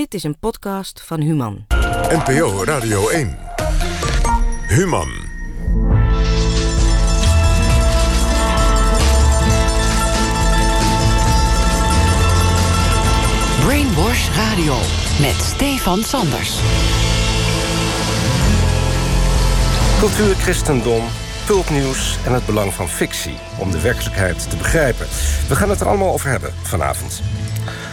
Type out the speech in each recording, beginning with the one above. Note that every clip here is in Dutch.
Dit is een podcast van Human. NPO Radio 1. Human. Brainwash Radio met Stefan Sanders. Cultuur, christendom, pulpnieuws en het belang van fictie om de werkelijkheid te begrijpen. We gaan het er allemaal over hebben vanavond.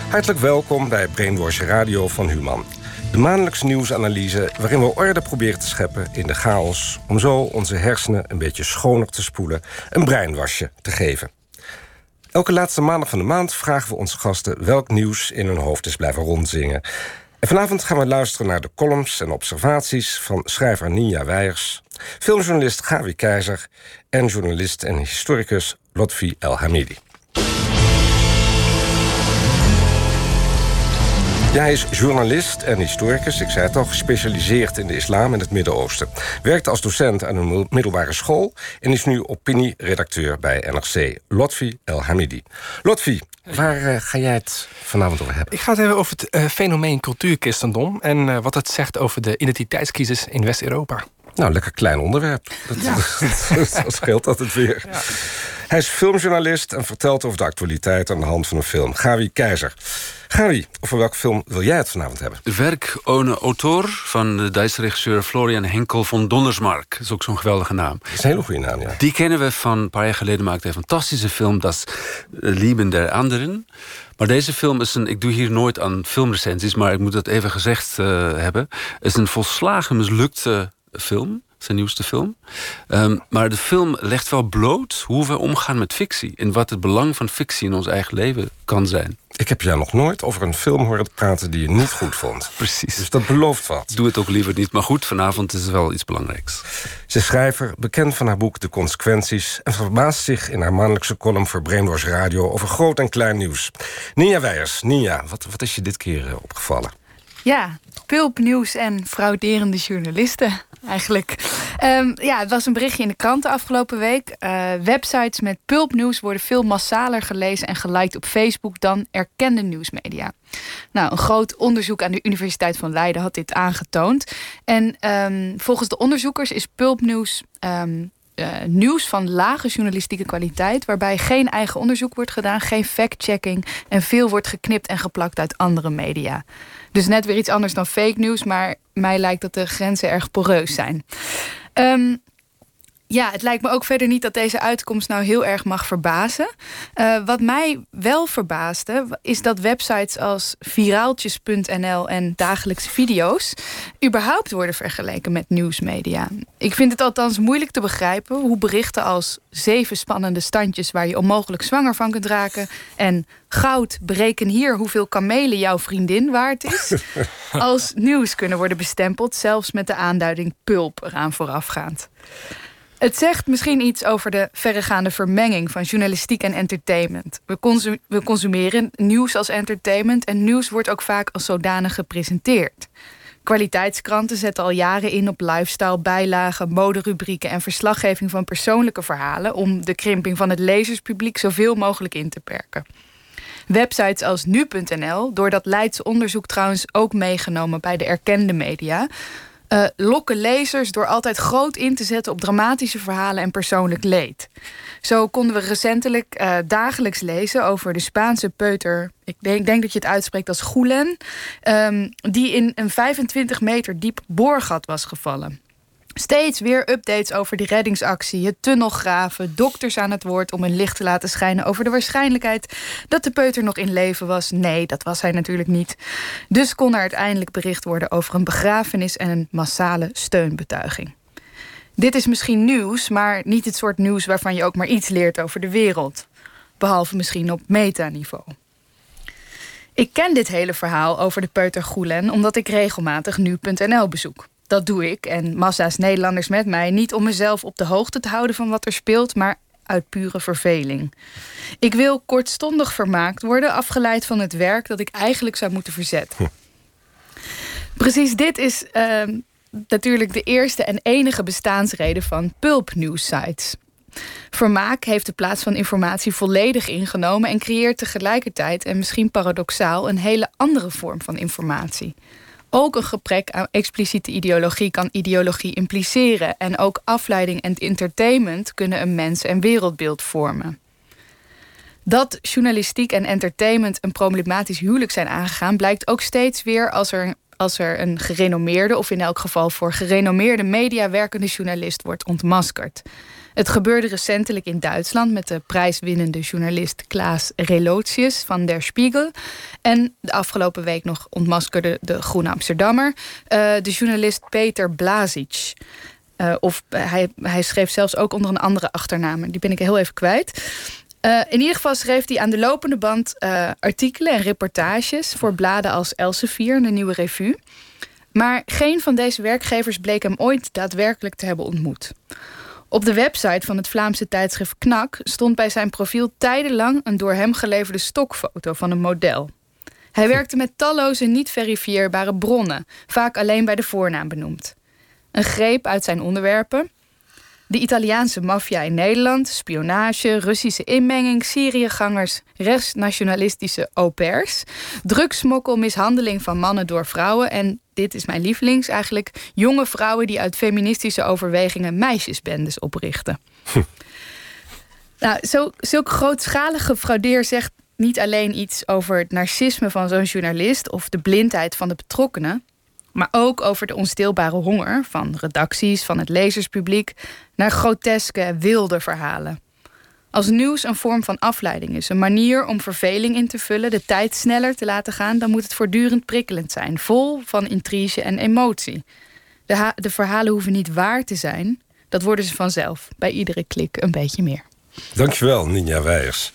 Hartelijk welkom bij Brainwash Radio van Human. De maandelijkse nieuwsanalyse waarin we orde proberen te scheppen in de chaos... om zo onze hersenen een beetje schoner te spoelen, een breinwasje te geven. Elke laatste maandag van de maand vragen we onze gasten... welk nieuws in hun hoofd is blijven rondzingen. En vanavond gaan we luisteren naar de columns en observaties... van schrijver Ninja Weijers, filmjournalist Gavi Keizer... en journalist en historicus Lotfi El Hamidi. Hij is journalist en historicus, ik zei het al, gespecialiseerd in de islam en het Midden-Oosten. Werkte als docent aan een middelbare school en is nu opinieredacteur bij NRC. Lotfi El Hamidi. Lotfi, waar uh, ga jij het vanavond over hebben? Ik ga het hebben over het uh, fenomeen cultuurchristendom en uh, wat het zegt over de identiteitscrisis in West-Europa. Nou, lekker klein onderwerp. Dat, ja. dat scheelt dat het weer. Ja. Hij is filmjournalist en vertelt over de actualiteit aan de hand van een film. Gavi Keizer. Gavi, over welke film wil jij het vanavond hebben? Werk ohne auteur van de Duitse regisseur Florian Henkel van Donnersmark. Dat is ook zo'n geweldige naam. Dat is een hele goede naam, ja. Die kennen we van een paar jaar geleden. Maakte een fantastische film, Dat Lieben der Anderen. Maar deze film is een. Ik doe hier nooit aan filmrecensies, maar ik moet dat even gezegd uh, hebben. is een volslagen mislukte film zijn nieuwste film. Um, maar de film legt wel bloot hoe we omgaan met fictie. En wat het belang van fictie in ons eigen leven kan zijn. Ik heb jou nog nooit over een film horen praten die je niet goed vond. Precies. Dus dat belooft wat. Doe het ook liever niet. Maar goed, vanavond is het wel iets belangrijks. Ze is schrijver, bekend van haar boek De Consequenties... en verbaast zich in haar maandelijkse column voor Brainwash Radio... over groot en klein nieuws. Nia Weijers, Nia, wat, wat is je dit keer opgevallen? Ja, pulpnieuws en frauderende journalisten eigenlijk. Um, ja, het was een berichtje in de krant de afgelopen week. Uh, websites met pulpnieuws worden veel massaler gelezen en geliked op Facebook dan erkende nieuwsmedia. Nou, een groot onderzoek aan de Universiteit van Leiden had dit aangetoond. En um, volgens de onderzoekers is pulpnieuws um, uh, nieuws van lage journalistieke kwaliteit, waarbij geen eigen onderzoek wordt gedaan, geen fact-checking en veel wordt geknipt en geplakt uit andere media. Dus net weer iets anders dan fake news, maar mij lijkt dat de grenzen erg poreus zijn. Um, ja, het lijkt me ook verder niet dat deze uitkomst nou heel erg mag verbazen. Uh, wat mij wel verbaasde, is dat websites als viraaltjes.nl en dagelijkse video's überhaupt worden vergeleken met nieuwsmedia. Ik vind het althans moeilijk te begrijpen hoe berichten als zeven spannende standjes waar je onmogelijk zwanger van kunt raken en goud, bereken hier hoeveel kamelen jouw vriendin waard is, als nieuws kunnen worden bestempeld, zelfs met de aanduiding pulp eraan voorafgaand. Het zegt misschien iets over de verregaande vermenging van journalistiek en entertainment. We, consum we, consumeren nieuws als entertainment en nieuws wordt ook vaak als zodanig gepresenteerd. Kwaliteitskranten zetten al jaren in op lifestyle, bijlagen, moderubrieken en verslaggeving van persoonlijke verhalen om de krimping van het lezerspubliek zoveel mogelijk in te perken. Websites als nu.nl, door dat Leidse onderzoek trouwens ook meegenomen bij de erkende media, uh, lokken lezers door altijd groot in te zetten op dramatische verhalen en persoonlijk leed. Zo konden we recentelijk uh, dagelijks lezen over de Spaanse peuter. Ik denk, dat je het uitspreekt als Gulen. Um, die in een 25 meter diep boorgat was gevallen. Steeds weer updates over die reddingsactie, het tunnelgraven, dokters aan het woord om een licht te laten schijnen over de waarschijnlijkheid dat de peuter nog in leven was. Nee, dat was hij natuurlijk niet. Dus kon er uiteindelijk bericht worden over een begrafenis en een massale steunbetuiging. Dit is misschien nieuws, maar niet het soort nieuws waarvan je ook maar iets leert over de wereld. Behalve misschien op metaniveau. Ik ken dit hele verhaal over de peuter Goelen omdat ik regelmatig nu.nl bezoek. Dat doe ik en massa's Nederlanders met mij. Niet om mezelf op de hoogte te houden van wat er speelt, maar uit pure verveling. Ik wil kortstondig vermaakt worden, afgeleid van het werk dat ik eigenlijk zou moeten verzetten. Hm. Precies dit is uh, natuurlijk de eerste en enige bestaansreden van pulp sites. Vermaak heeft de plaats van informatie volledig ingenomen en creëert tegelijkertijd, en misschien paradoxaal, een hele andere vorm van informatie. Ook een gebrek aan expliciete ideologie kan ideologie impliceren. En ook afleiding en entertainment kunnen een mens- en wereldbeeld vormen. Dat journalistiek en entertainment een problematisch huwelijk zijn aangegaan, blijkt ook steeds weer als er, als er een gerenommeerde, of in elk geval voor gerenommeerde media werkende journalist wordt ontmaskerd. Het gebeurde recentelijk in Duitsland met de prijswinnende journalist Klaas Relotius van Der Spiegel. En de afgelopen week nog ontmaskerde de Groene Amsterdammer uh, de journalist Peter Blazic. Uh, of hij, hij schreef zelfs ook onder een andere achternaam. Die ben ik heel even kwijt. Uh, in ieder geval schreef hij aan de lopende band artikelen en reportages voor bladen als Elsevier, de Nieuwe Revue. Maar geen van deze werkgevers bleek hem ooit daadwerkelijk te hebben ontmoet. Op de website van het Vlaamse tijdschrift Knak stond bij zijn profiel tijdenlang een door hem geleverde stokfoto van een model. Hij werkte met talloze niet verifieerbare bronnen, vaak alleen bij de voornaam benoemd. Een greep uit zijn onderwerpen: de Italiaanse maffia in Nederland, spionage, Russische inmenging, Syriëgangers, rechtsnationalistische au pairs, drugsmokkel, mishandeling van mannen door vrouwen en dit is mijn lievelings eigenlijk, jonge vrouwen die uit feministische overwegingen meisjesbendes oprichten. Hm. Nou, zo, zulk grootschalige fraudeer zegt niet alleen iets over het narcisme van zo'n journalist of de blindheid van de betrokkenen, maar ook over de onstilbare honger van redacties, van het lezerspubliek, naar groteske, wilde verhalen. Als nieuws een vorm van afleiding is, een manier om verveling in te vullen, de tijd sneller te laten gaan, dan moet het voortdurend prikkelend zijn, vol van intrige en emotie. De, de verhalen hoeven niet waar te zijn, dat worden ze vanzelf, bij iedere klik een beetje meer. Dankjewel, Ninja Weijers.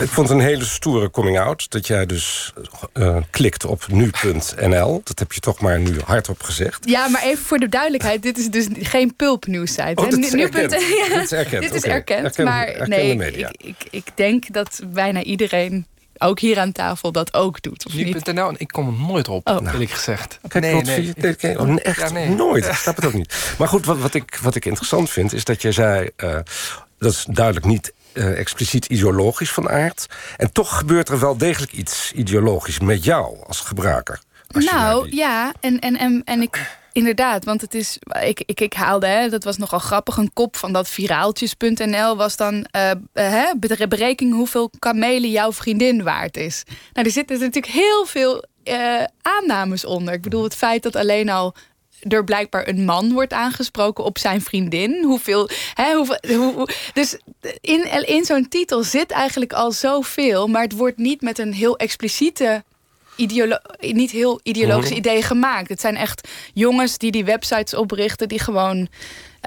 ik vond het een hele stoere coming-out... dat jij dus uh, klikt op nu.nl. Dat heb je toch maar nu hardop gezegd. Ja, maar even voor de duidelijkheid... dit is dus geen pulpnieuws-site. Oh, dit is erkend. dit is erkend, dit is erkend maar nee, ik, ik, ik denk dat bijna iedereen ook hier aan tafel dat ook doet. Nu.nl, en ik kom er nooit op, oh. eerlijk gezegd. Kijk, nee, nee. nee. Oh, echt ja, nee. nooit. Ik snap het ook niet. Maar goed, wat, wat, ik, wat ik interessant vind, is dat je zei... Uh, dat is duidelijk niet uh, expliciet ideologisch van aard. En toch gebeurt er wel degelijk iets ideologisch met jou als gebruiker. Als nou, ja, en, en, en, en ik... Inderdaad, want het is. Ik, ik, ik haalde, hè, dat was nogal grappig. Een kop van dat viraaltjes.nl was dan. Uh, uh, berekening hoeveel kamelen jouw vriendin waard is. Nou, er zitten natuurlijk heel veel uh, aannames onder. Ik bedoel, het feit dat alleen al er blijkbaar een man wordt aangesproken op zijn vriendin. Hoeveel. Hè, hoeveel hoe, dus in, in zo'n titel zit eigenlijk al zoveel, maar het wordt niet met een heel expliciete ideolo niet heel ideologisch mhm. idee gemaakt. Het zijn echt jongens die die websites oprichten, die gewoon.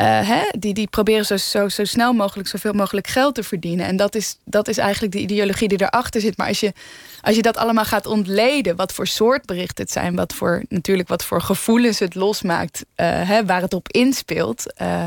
Uh, hè, die, die proberen zo, zo, zo snel mogelijk zoveel mogelijk geld te verdienen. En dat is, dat is eigenlijk de ideologie die erachter zit. Maar als je, als je dat allemaal gaat ontleden, wat voor soort berichten het zijn, wat voor, natuurlijk wat voor gevoelens het losmaakt, uh, hè, waar het op inspeelt. Uh,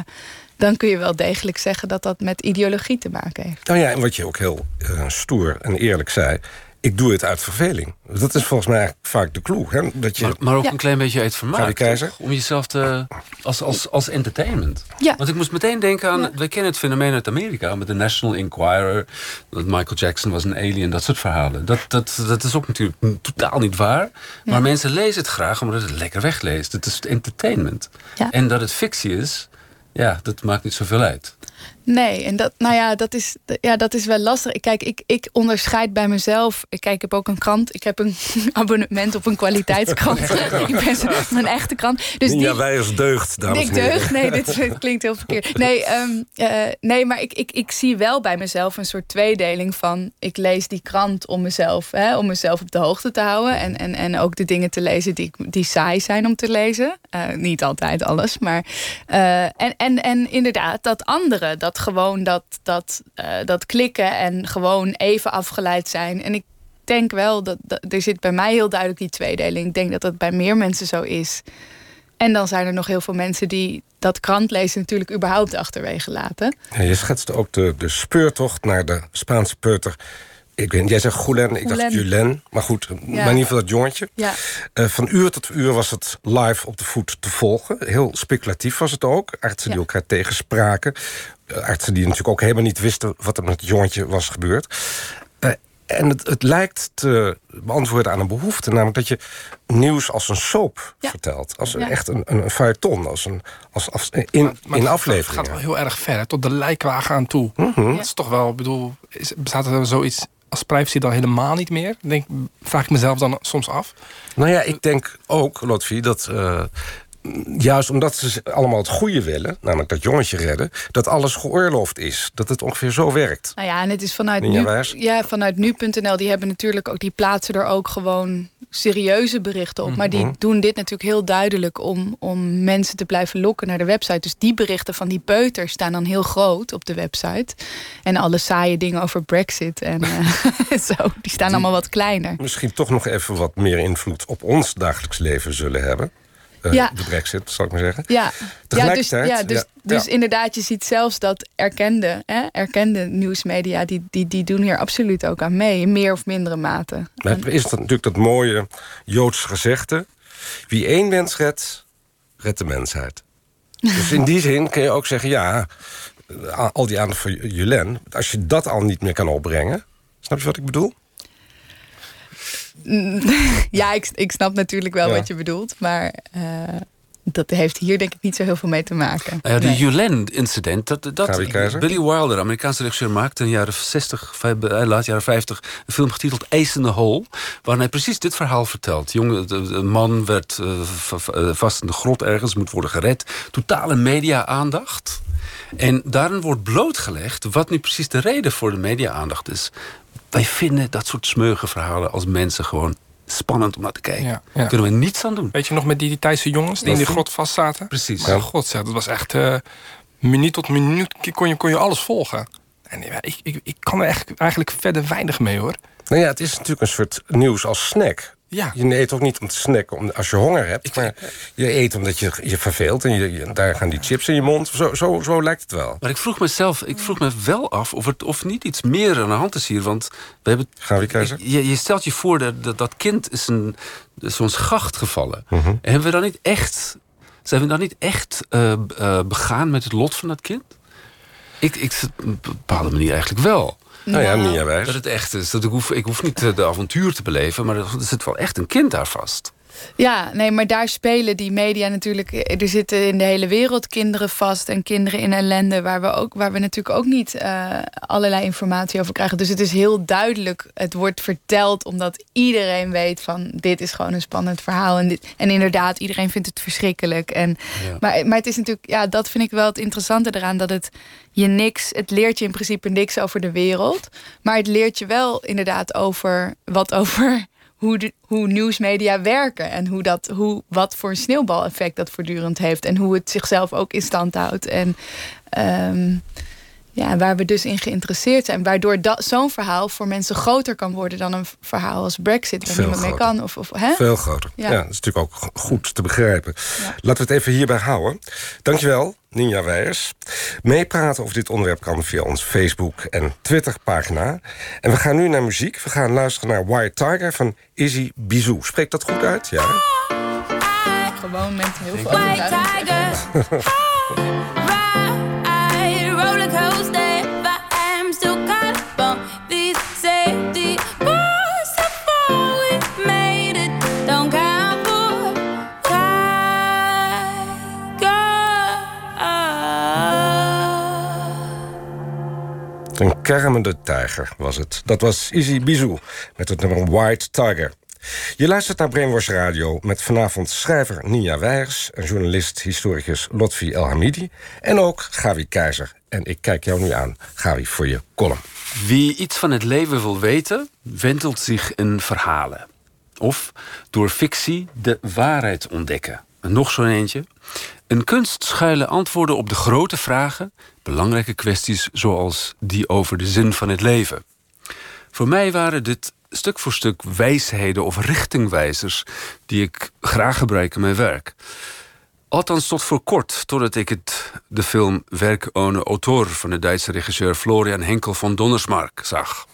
dan kun je wel degelijk zeggen dat dat met ideologie te maken heeft. Nou ja, en wat je ook heel stoer en eerlijk zei ik doe het uit verveling. Dat is volgens mij vaak de clue. Hè? Dat je, maar, maar ook een klein beetje uit vermaak. Om jezelf te... Als, als, als entertainment. Ja. Want ik moest meteen denken aan... We kennen het fenomeen uit Amerika met de National Enquirer. Dat Michael Jackson was een alien. Dat soort verhalen. Dat, dat, dat is ook natuurlijk totaal niet waar. Maar mensen lezen het graag omdat het lekker wegleest. Het is entertainment. En dat het fictie is... Ja, dat maakt niet zoveel uit. Nee, en dat, nou ja, dat is, ja, dat is wel lastig. Kijk, ik, ik onderscheid bij mezelf. Kijk, ik heb ook een krant. Ik heb een abonnement op een kwaliteitskrant. ik ben mijn echte krant. Dus ja, wij als deugd, dames Ik deugd? Nee, dit klinkt heel verkeerd. Nee, um, uh, nee maar ik, ik, ik zie wel bij mezelf een soort tweedeling van... ik lees die krant om mezelf, hè, om mezelf op de hoogte te houden. En, en, en ook de dingen te lezen die, die saai zijn om te lezen. Uh, niet altijd alles, maar... Uh, en, en, en inderdaad, dat andere... Dat gewoon dat, dat, uh, dat klikken en gewoon even afgeleid zijn. En ik denk wel dat, dat, er zit bij mij heel duidelijk die tweedeling. Ik denk dat dat bij meer mensen zo is. En dan zijn er nog heel veel mensen die dat krantlezen natuurlijk überhaupt achterwege laten. Ja, je schetste ook de, de speurtocht naar de Spaanse peuter ik weet, jij zegt Goulen, ik dacht Julen. Maar goed, ja. maar in ieder geval dat jongetje. Ja. Uh, van uur tot uur was het live op de voet te volgen. Heel speculatief was het ook. Artsen die elkaar tegenspraken. Artsen die natuurlijk ook helemaal niet wisten wat er met het jongetje was gebeurd. Uh, en het, het, lijkt te beantwoorden aan een behoefte, namelijk dat je nieuws als een soap ja. vertelt. Als ja. echt een, een feuilleton, als een, als, als, in, maar, maar in afleveringen. Het gaat wel heel erg ver, hè, tot de lijkwagen aan toe. Mm -hmm. Dat is toch wel, ik bedoel, is, bestaat er zoiets als privacy dan helemaal niet meer? Denk, vraag ik mezelf dan soms af. Nou ja, ik denk ook, Lotfi, dat... Uh, juist omdat ze allemaal het goede willen, namelijk dat jongetje redden, dat alles geoorloofd is. Dat het ongeveer zo werkt. Nou ja, en het is vanuit nu, ja, vanuit nu.nl, die hebben natuurlijk ook, die plaatsen er ook gewoon serieuze berichten op. Maar die Mhm. doen dit natuurlijk heel duidelijk om, om mensen te blijven lokken naar de website. Dus die berichten van die peuters staan dan heel groot op de website. En alle saaie dingen over Brexit en eh, zo, die staan allemaal wat kleiner. Misschien toch nog even wat meer invloed op ons dagelijks leven zullen hebben. Uh, Ja. De brexit, zal ik maar zeggen. Ja, ja dus, ja, dus, dus inderdaad, je ziet zelfs dat erkende, hè, erkende nieuwsmedia, die, die, die doen hier absoluut ook aan mee, in meer of mindere mate. Maar het is dat natuurlijk dat mooie Joods gezegde... wie één mens redt, redt de mensheid. dus in die zin kun je ook zeggen... ja, eh, al die aandacht voor Julen... als je dat al niet meer kan opbrengen... snap je wat ik bedoel? Ja, ik, ik snap natuurlijk wel Ja. wat je bedoelt, maar eh, dat heeft hier denk ik niet zo heel veel mee te maken. Nou Nee. Julen-incident, dat, dat? Billy Wilder, Amerikaanse regisseur, maakte in de jaren 60, vijf- eh, laat jaren 50, een film getiteld Ace in the Hole, waarin hij precies dit verhaal vertelt. Jongen, de- de- een man werd eh, vast in de grot ergens, moet worden gered. Totale media-aandacht. En daarin wordt blootgelegd wat nu precies de reden voor de media-aandacht is. Wij vinden dat soort smeuige verhalen als mensen gewoon spannend om naar te kijken. Ja, ja. Kunnen we niets aan doen. Weet je nog met die, die Thaise jongens die in die grot vastzaten? Precies. Maar god, zeg, dat was echt eh, minuut tot minuut kon je, kon je alles volgen. En ja, ik, ik, ik kan er echt, eigenlijk verder weinig mee hoor. Nou ja, het is natuurlijk een soort nieuws als snack. Ja. Je eet ook niet om te snacken om, als je honger hebt... maar je eet omdat je je verveelt en je, je- daar gaan die chips in je mond. Zo, zo, zo lijkt het wel. Maar ik vroeg mezelf, ik vroeg me wel af of er of niet iets meer aan de hand is hier. Want we hebben. Gabi Keizer? Je, je stelt je voor dat dat, dat kind is een zo'n schacht gevallen. Mhm. En hebben we dan niet echt. Zijn we dan niet echt eh, eh, begaan met het lot van dat kind? Ik, ik op een bepaalde manier eigenlijk wel. Nou ja, Nou, Mia Wijs. Dat het echt is. Dat ik, hoef, ik hoef niet eh, de avontuur te beleven, maar er zit wel echt een kind daar vast. Ja, nee, maar daar spelen die media natuurlijk. Er zitten in de hele wereld kinderen vast en kinderen in ellende, waar we, ook, waar we natuurlijk ook niet eh, allerlei informatie over krijgen. Dus het is heel duidelijk, het wordt verteld omdat iedereen weet van dit is gewoon een spannend verhaal. En, dit, en inderdaad, iedereen vindt het verschrikkelijk. En, Ja. maar, maar het is natuurlijk, ja, dat vind ik wel het interessante eraan, dat het je niks, het leert je in principe niks over de wereld. Maar het leert je wel inderdaad over wat over hoe, de, hoe nieuwsmedia werken. En hoe dat, hoe, wat voor een sneeuwbaleffect dat voortdurend heeft. En hoe het zichzelf ook in stand houdt. En ehm, ja, waar we dus in geïnteresseerd zijn. Waardoor dat- zo'n verhaal voor mensen groter kan worden dan een verhaal als Brexit. Waar Veel niemand mee kan. Of, of, hè? Veel groter. Ja. Ja. dat is natuurlijk ook go- goed te begrijpen. Ja. Laten we het even hierbij houden. Dankjewel, Ninja Weijers. Meepraten over dit onderwerp kan via ons Facebook- en Twitter-pagina. En we gaan nu naar muziek. We gaan luisteren naar White Tiger van Izzy Bizou. Spreekt dat goed uit? Ja. Gewoon met heel veel White tiger, Een kermende tijger was het. Dat was Izzy Bizou met het nummer White Tiger. Je luistert naar Brainwash Radio met vanavond schrijver Nia Weijers... en journalist, historicus Lotfi El Hamidi... en ook Gavi Keizer. En ik kijk jou nu aan, Gavi, voor je column. Wie iets van het leven wil weten, wentelt zich in verhalen. Of door fictie de waarheid ontdekken. En nog zo'n eentje. Een kunst schuilen antwoorden op de grote vragen, belangrijke kwesties zoals die over de zin van het leven. Voor mij waren dit stuk voor stuk wijsheden of richtingwijzers die ik graag gebruik in mijn werk. Althans tot voor kort, totdat ik het, de film Werk ohne Autor... van de Duitse regisseur Florian Henkel van Donnersmarck zag.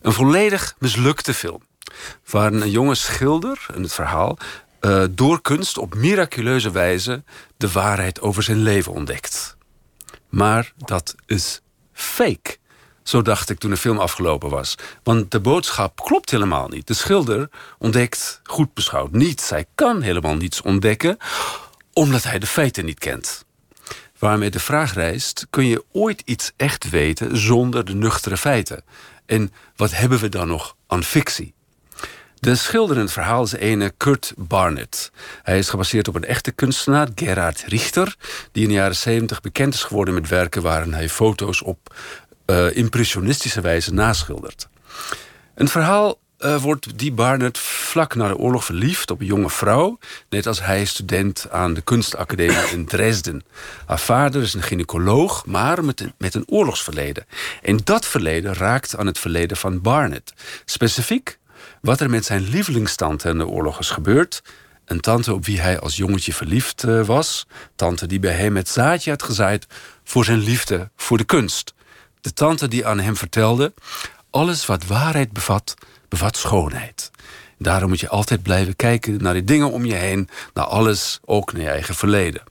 Een volledig mislukte film. Waar een jonge schilder, in het verhaal... eh, door kunst op miraculeuze wijze de waarheid over zijn leven ontdekt. Maar dat is fake. Zo dacht ik toen de film afgelopen was. Want de boodschap klopt helemaal niet. De schilder ontdekt, goed beschouwd, niets. Hij kan helemaal niets ontdekken, omdat hij de feiten niet kent. Waarmee de vraag rijst: kun je ooit iets echt weten zonder de nuchtere feiten? En wat hebben we dan nog aan fictie? De schilder in het verhaal is ene Kurt Barnett. Hij is gebaseerd op een echte kunstenaar, Gerhard Richter... die in de jaren 70 bekend is geworden met werken... waarin hij foto's op uh, impressionistische wijze naschildert. Een verhaal uh, wordt die Barnett vlak na de oorlog verliefd op een jonge vrouw... net als hij student aan de kunstacademie in Dresden. Haar vader is een gynaecoloog, maar met een, met een oorlogsverleden. En dat verleden raakt aan het verleden van Barnett. Specifiek wat er met zijn lievelingstante in de oorlog is gebeurd. Een tante op wie hij als jongetje verliefd uh, was. Tante die bij hem het zaadje had gezaaid voor zijn liefde voor de kunst. De tante die aan hem vertelde: alles wat waarheid bevat, bevat schoonheid. Daarom moet je altijd blijven kijken naar de dingen om je heen, naar alles, ook naar je eigen verleden.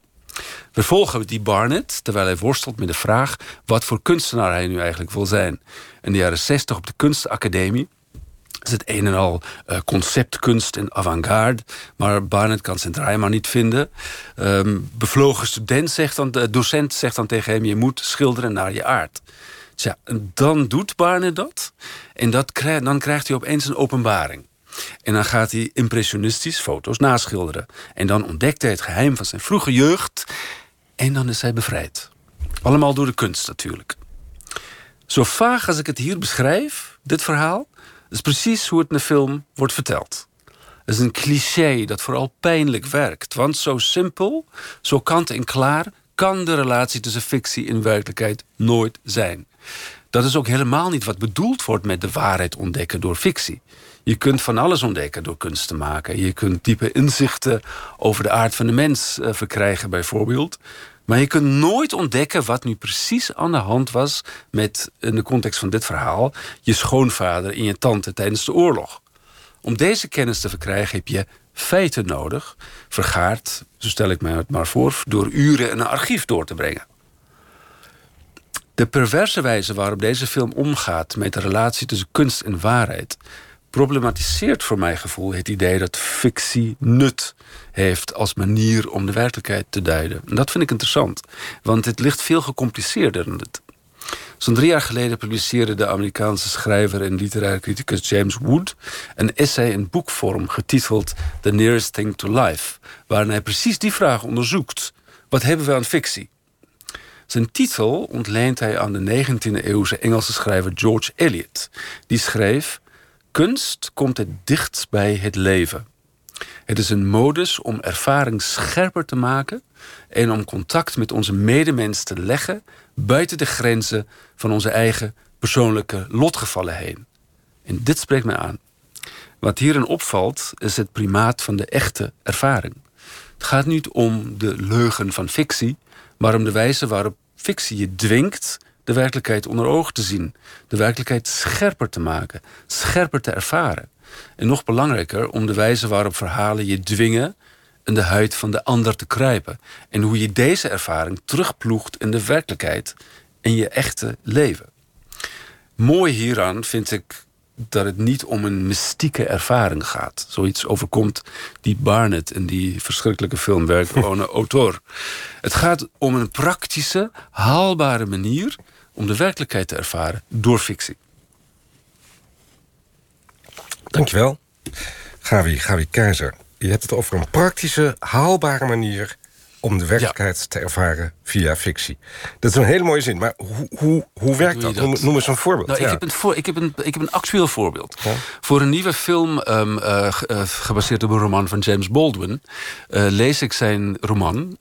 We volgen die Barnett terwijl hij worstelt met de vraag wat voor kunstenaar hij nu eigenlijk wil zijn. In de jaren 60 op de kunstacademie is het een en al uh, conceptkunst en avant-garde. Maar Barnett kan zijn draai maar niet vinden. Um, bevlogen student zegt dan, de docent zegt dan tegen hem... je moet schilderen naar je aard. Tja, dan doet Barnett dat. En dat dan krijgt hij opeens een openbaring. En dan gaat hij impressionistisch foto's naschilderen. En dan ontdekt hij het geheim van zijn vroege jeugd. En dan is hij bevrijd. Allemaal door de kunst natuurlijk. Zo vaag als ik het hier beschrijf, dit verhaal... is precies hoe het in de film wordt verteld. Het is een cliché dat vooral pijnlijk werkt. Want zo simpel, zo kant en klaar... kan de relatie tussen fictie en werkelijkheid nooit zijn. Dat is ook helemaal niet wat bedoeld wordt met de waarheid ontdekken door fictie. Je kunt van alles ontdekken door kunst te maken. Je kunt diepe inzichten over de aard van de mens uh, verkrijgen, bijvoorbeeld. Maar je kunt nooit ontdekken wat nu precies aan de hand was met, in de context van dit verhaal, je schoonvader en je tante tijdens de oorlog. Om deze kennis te verkrijgen heb je feiten nodig, vergaard, zo stel ik mij het maar voor, door uren in een archief door te brengen. De perverse wijze waarop deze film omgaat met de relatie tussen kunst en waarheid problematiseert voor mijn gevoel het idee dat fictie nut heeft als manier om de werkelijkheid te duiden. En dat vind ik interessant, want het ligt veel gecompliceerder dan dit. Zo'n drie jaar geleden publiceerde de Amerikaanse schrijver en literaire criticus James Wood een essay in boekvorm getiteld The Nearest Thing to Life, waarin hij precies die vraag onderzoekt. Wat hebben we aan fictie? Zijn titel ontleent hij aan de 19e eeuwse Engelse schrijver George Eliot. Die schreef: Kunst komt het dichtst bij het leven. Het is een modus om ervaring scherper te maken en om contact met onze medemens te leggen buiten de grenzen van onze eigen persoonlijke lotgevallen heen. En dit spreekt me aan. Wat hierin opvalt is het primaat van de echte ervaring. Het gaat niet om de leugen van fictie, maar om de wijze waarop fictie je dwingt de werkelijkheid onder ogen te zien. De werkelijkheid scherper te maken, scherper te ervaren. En nog belangrijker, om de wijze waarop verhalen je dwingen in de huid van de ander te kruipen. En hoe je deze ervaring terugploegt in de werkelijkheid in je echte leven. Mooi hieraan vind ik dat het niet om een mystieke ervaring gaat. Zoiets overkomt die Barnett in die verschrikkelijke film een auteur. Het gaat om een praktische, haalbare manier om de werkelijkheid te ervaren door fictie. Dankjewel. Gavi, Gavi Keizer. Je hebt het over een praktische, haalbare manier om de werkelijkheid te ervaren via fictie. Dat is een hele mooie zin, maar hoe, hoe, hoe werkt dat? dat? Noem, eens een voorbeeld. Nou, ja. ik, heb een voor, ik, heb een, ik heb een actueel voorbeeld. Ja. Voor een nieuwe film um, uh, gebaseerd op een roman van James Baldwin... Uh, lees ik zijn roman...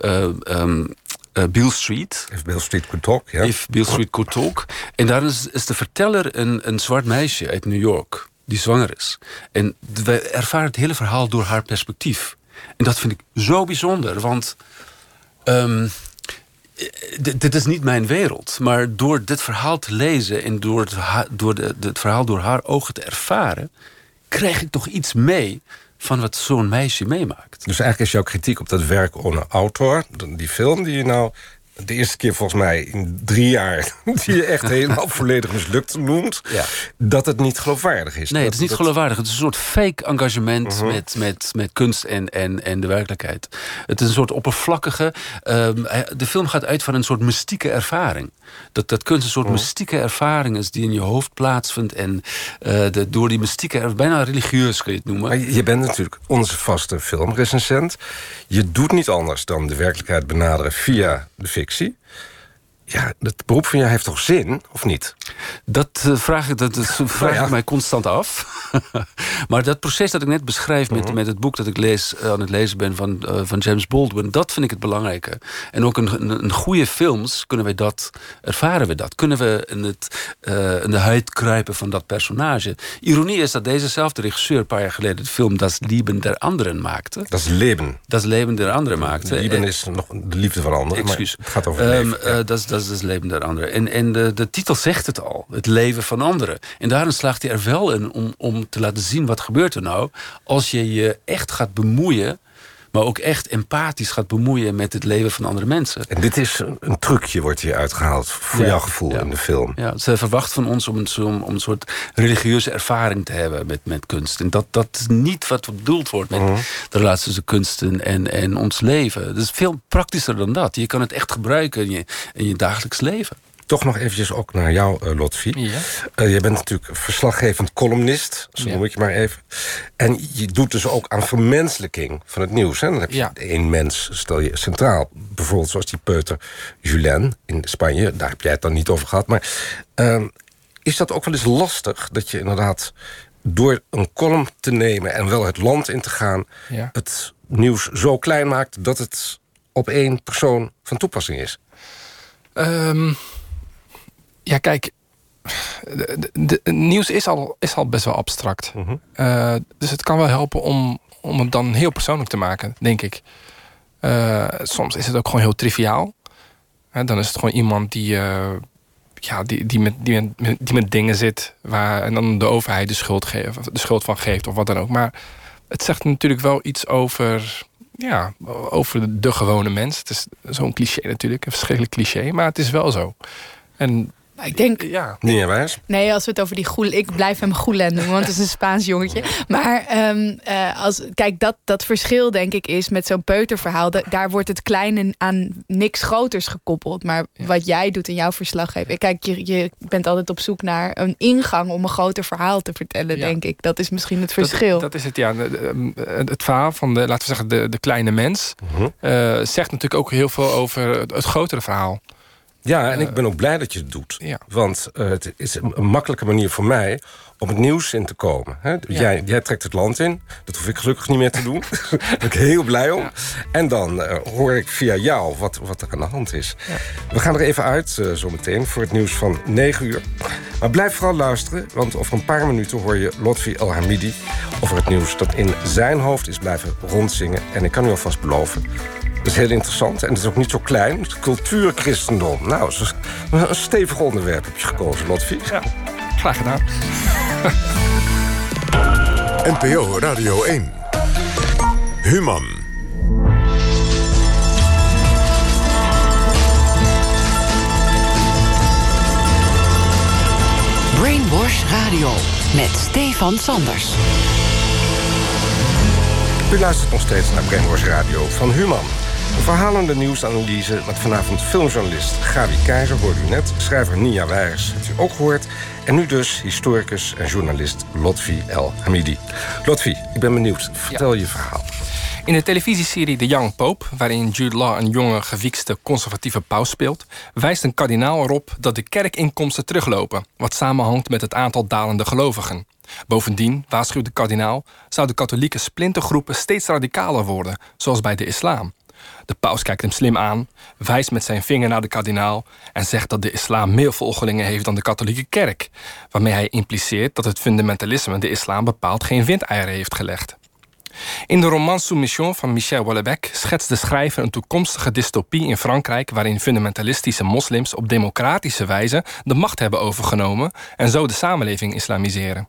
Um, uh, Beale Street. If Beale Street Could Talk, ja. If Beale Street Could Talk. En daar is, is de verteller een, een zwart meisje uit New York... die zwanger is. En we ervaren het hele verhaal door haar perspectief. En dat vind ik zo bijzonder, want... Um, dit is niet mijn wereld. Maar door dit verhaal te lezen en door het, door de, het verhaal door haar ogen te ervaren, krijg ik toch iets mee van wat zo'n meisje meemaakt. Dus eigenlijk is jouw kritiek op dat werk onder autor, die film die je nou de eerste keer volgens mij in drie jaar... die je echt helemaal volledig mislukt noemt... Ja. dat het niet geloofwaardig is. Nee, Dat- het is niet dat- geloofwaardig. Het is een soort fake engagement Mhm. met, met, met kunst en, en, en de werkelijkheid. Het is een soort oppervlakkige... ehm, hij- de film gaat uit van een soort mystieke ervaring. Dat, dat kunst een soort Mhm. mystieke ervaring is... die in je hoofd plaatsvindt. En eh, de, door die mystieke... bijna religieus kun je het noemen. Maar je je bent natuurlijk onze vaste filmrecensent. Je doet niet anders dan de werkelijkheid benaderen via de fictie. Ja, het beroep van jou heeft toch zin, of niet? Dat eh, vraag, ik, dat, dat vraag ja. ik mij constant af. maar dat proces dat ik net beschrijf Mhm. met, met het boek dat ik lees, eh, aan het lezen ben van, eh, van James Baldwin, dat vind ik het belangrijke. En ook in, in, in goede films kunnen wij dat, ervaren we dat. Kunnen we in, het, in de huid kruipen van dat personage. Ironie is dat dezezelfde regisseur een paar jaar geleden de film Das Lieben der Anderen maakte. Dat is leven. Das Leben der Anderen maakte. Lieben En- is nog de liefde van anderen. Excuus. het gaat over Ehm, leven. ja. dat, dat is het leven der anderen. En, en de, de titel zegt het al. Het leven van anderen. En daarin slaagt hij er wel in om, om te laten zien... wat gebeurt er nou als je je echt gaat bemoeien... maar ook echt empathisch gaat bemoeien met het leven van andere mensen. En dit is een, trucje, wordt hier uitgehaald... voor Ja, jouw gevoel ja. in de film. Ja, ze verwacht van ons om een, om, een soort religieuze ervaring te hebben met, met kunst. En dat, dat is niet wat bedoeld wordt met de relatie tussen kunst en, en, en ons leven. Het is veel praktischer dan dat. Je kan het echt gebruiken in je, in je dagelijks leven. Toch nog eventjes ook naar jou, eh, Lotfi. Ja. Eh, je bent natuurlijk verslaggevend columnist, zo Ja. noem ik je maar even. En je doet dus ook aan vermenselijking van het nieuws. Hè? Dan heb je Ja. één mens, stel je centraal. Bijvoorbeeld zoals die peuter Julien in Spanje. Daar heb jij het dan niet over gehad. Maar ehm, is dat ook wel eens lastig? Dat je inderdaad door een column te nemen... en wel het land in te gaan... Ja. het nieuws zo klein maakt... dat het op één persoon van toepassing is. Ehm, ja, kijk. De, de- de- het nieuws is al, is al best wel abstract. Mhm. Eh, dus het kan wel helpen om, om het dan heel persoonlijk te maken, denk ik. Eh, soms is het ook gewoon heel triviaal. Hè, dan is het gewoon iemand die, eh, ja, die, die, met, die, met, die met dingen zit... Waar, en dan de overheid de schuld, geeft, of de schuld van geeft of wat dan ook. Maar het zegt natuurlijk wel iets over, ja, over de, gewone mens. Het is zo'n cliché natuurlijk, een verschrikkelijk cliché. Maar het is wel zo. En ik denk, ja, Niet wijs? Nee, als we het over die goel... Ik blijf hem Goelen noemen, want het is een Spaans jongetje. Maar ehm, eh, als, kijk, dat, dat verschil denk ik is met zo'n peuterverhaal... da- daar wordt het kleine aan niks groters gekoppeld. Maar wat jij doet in jouw verslaggeving... Kijk, je, je bent altijd op zoek naar een ingang om een groter verhaal te vertellen, Ja. denk ik. Dat is misschien het verschil. dat is het, ja. Het, het verhaal van, de, laten we zeggen, de, de kleine mens... Mhm. eh, zegt natuurlijk ook heel veel over het, het grotere verhaal. Ja, en ik ben ook blij dat je het doet. Ja. Want eh, het is een, makkelijke manier voor mij om het nieuws in te komen. Hè? Jij, jij trekt het land in. Dat hoef ik gelukkig niet meer te doen. Daar ben ik heel blij om. En dan eh, hoor ik via jou wat, wat er aan de hand is. We gaan er even uit uh, zometeen voor het nieuws van 9 uur. Maar blijf vooral luisteren, want over een paar minuten hoor je Lotfi El Hamidi over het nieuws dat in zijn hoofd is blijven rondzingen. En ik kan u alvast beloven, is heel interessant en het is ook niet zo klein. Cultuurchristendom. Nou, zo- een stevig onderwerp heb je gekozen, Lotfi. Ja, graag gedaan. NPO Radio 1. Human. Brainwash Radio met Stefan Sanders. U luistert nog steeds naar Brainwash Radio van Human. Verhalende nieuwsanalyse met vanavond filmjournalist Gabi Keizer, hoorde u net. Schrijver Nia Weijers, heeft u ook gehoord. En nu dus historicus en journalist Lotfi El Hamidi. Lotfi, ik ben benieuwd. Vertel je verhaal. In de televisieserie The Young Pope, waarin Jude Law een jonge, gewiekste conservatieve paus speelt, wijst een kardinaal erop dat de kerkinkomsten teruglopen, wat samenhangt met het aantal dalende gelovigen. Bovendien, waarschuwt de kardinaal, zouden katholieke splintergroepen steeds radicaler worden, zoals bij de islam. De paus kijkt hem slim aan, wijst met zijn vinger naar de kardinaal en zegt dat de islam meer volgelingen heeft dan de katholieke kerk, waarmee hij impliceert dat het fundamentalisme de islam bepaald geen windeieren heeft gelegd. In de roman Soumission van Michel Houellebecq schetst de schrijver een toekomstige dystopie in Frankrijk waarin fundamentalistische moslims op democratische wijze de macht hebben overgenomen en zo de samenleving islamiseren.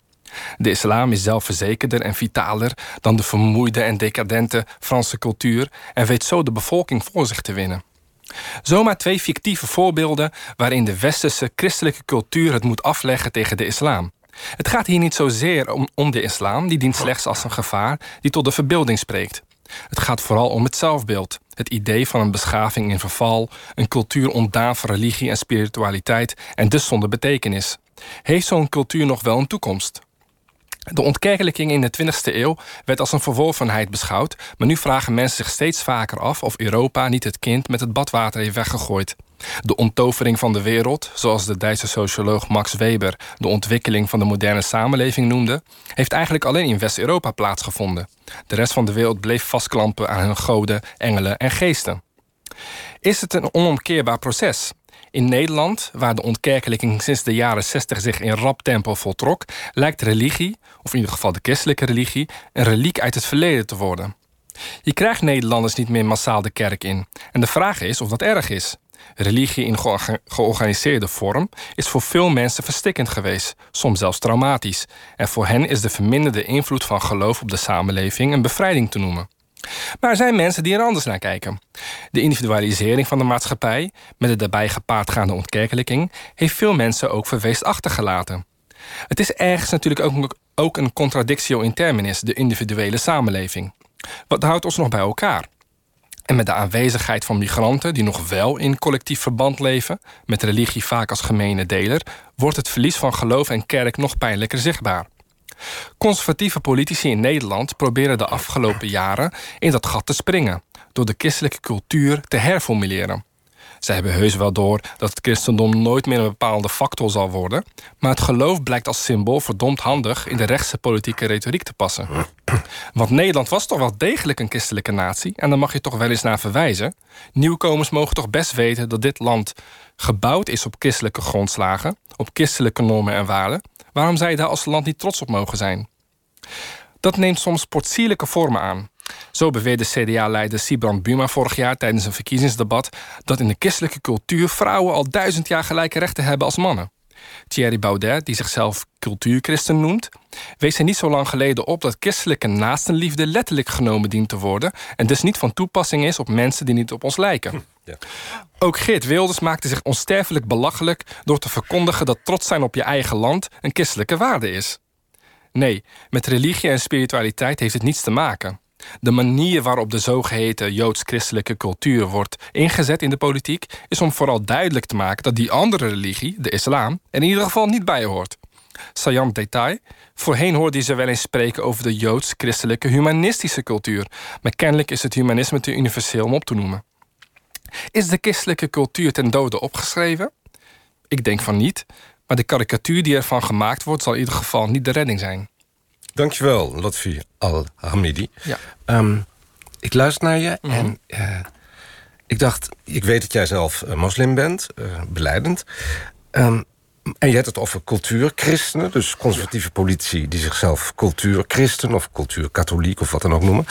De islam is zelfverzekerder en vitaler dan de vermoeide en decadente Franse cultuur en weet zo de bevolking voor zich te winnen. Zomaar twee fictieve voorbeelden waarin de westerse christelijke cultuur het moet afleggen tegen de islam. Het gaat hier niet zozeer om, om de islam, die dient slechts als een gevaar die tot de verbeelding spreekt. Het gaat vooral om het zelfbeeld. Het idee van een beschaving in verval, een cultuur ontdaan van religie en spiritualiteit en dus zonder betekenis. Heeft zo'n cultuur nog wel een toekomst? De ontkerkelijking in de 20e eeuw werd als een verworvenheid beschouwd, maar nu vragen mensen zich steeds vaker af of Europa niet het kind met het badwater heeft weggegooid. De onttovering van de wereld, zoals de Duitse socioloog Max Weber de ontwikkeling van de moderne samenleving noemde, heeft eigenlijk alleen in West-Europa plaatsgevonden. De rest van de wereld bleef vastklampen aan hun goden, engelen en geesten. Is het een onomkeerbaar proces? In Nederland, waar de ontkerkelijking sinds de jaren 60 zich in rap tempo voltrok, lijkt religie, of in ieder geval de christelijke religie, een reliek uit het verleden te worden. Je krijgt Nederlanders niet meer massaal de kerk in. En de vraag is of dat erg is. Religie in georga- georganiseerde vorm is voor veel mensen verstikkend geweest, soms zelfs traumatisch. En voor hen is de verminderde invloed van geloof op de samenleving een bevrijding te noemen. Maar er zijn mensen die er anders naar kijken. De individualisering van de maatschappij, met de daarbij gepaardgaande ontkerkelijking, heeft veel mensen ook verweest achtergelaten. Het is ergens natuurlijk ook, ook een contradictio in terminis, de individuele samenleving. Wat houdt ons nog bij elkaar? En met de aanwezigheid van migranten die nog wel in collectief verband leven, met religie vaak als gemene deler, wordt het verlies van geloof en kerk nog pijnlijker zichtbaar. Conservatieve politici in Nederland proberen de afgelopen jaren in dat gat te springen, door de christelijke cultuur te herformuleren. Zij hebben heus wel door dat het christendom nooit meer een bepaalde factor zal worden, maar het geloof blijkt als symbool verdomd handig in de rechtse politieke retoriek te passen. Want Nederland was toch wel degelijk een christelijke natie en daar mag je toch wel eens naar verwijzen. Nieuwkomers mogen toch best weten dat dit land gebouwd is op christelijke grondslagen, op christelijke normen en waarden. Waarom je daar als land niet trots op mogen zijn? Dat neemt soms portsierlijke vormen aan. Zo beweerde CDA-leider Sibrand Buma vorig jaar tijdens een verkiezingsdebat dat in de christelijke cultuur vrouwen al duizend jaar gelijke rechten hebben als mannen. Thierry Baudet, die zichzelf cultuurchristen noemt, wees er niet zo lang geleden op dat christelijke naastenliefde letterlijk genomen dient te worden en dus niet van toepassing is op mensen die niet op ons lijken. Ja. Ook Geert Wilders maakte zich onsterfelijk belachelijk door te verkondigen dat trots zijn op je eigen land een christelijke waarde is. Nee, met religie en spiritualiteit heeft het niets te maken. De manier waarop de zogeheten joods-christelijke cultuur wordt ingezet in de politiek is om vooral duidelijk te maken dat die andere religie, de islam, er in ieder geval niet bij hoort. Saillant detail. Voorheen hoorde je ze wel eens spreken over de joods-christelijke humanistische cultuur, maar kennelijk is het humanisme te universeel om op te noemen. Is de christelijke cultuur ten dode opgeschreven? Ik denk van niet, maar de karikatuur die ervan gemaakt wordt zal in ieder geval niet de redding zijn. Dankjewel, Lotfi Al-Hamidi. Ja. Ehm, ik luister naar je Mhm. en eh, ik dacht... ik weet dat jij zelf eh, moslim bent, eh beleidend. Ehm, en je hebt het over cultuurchristenen, dus conservatieve politici... die zichzelf cultuurchristen of cultuurkatholiek of wat dan ook noemen.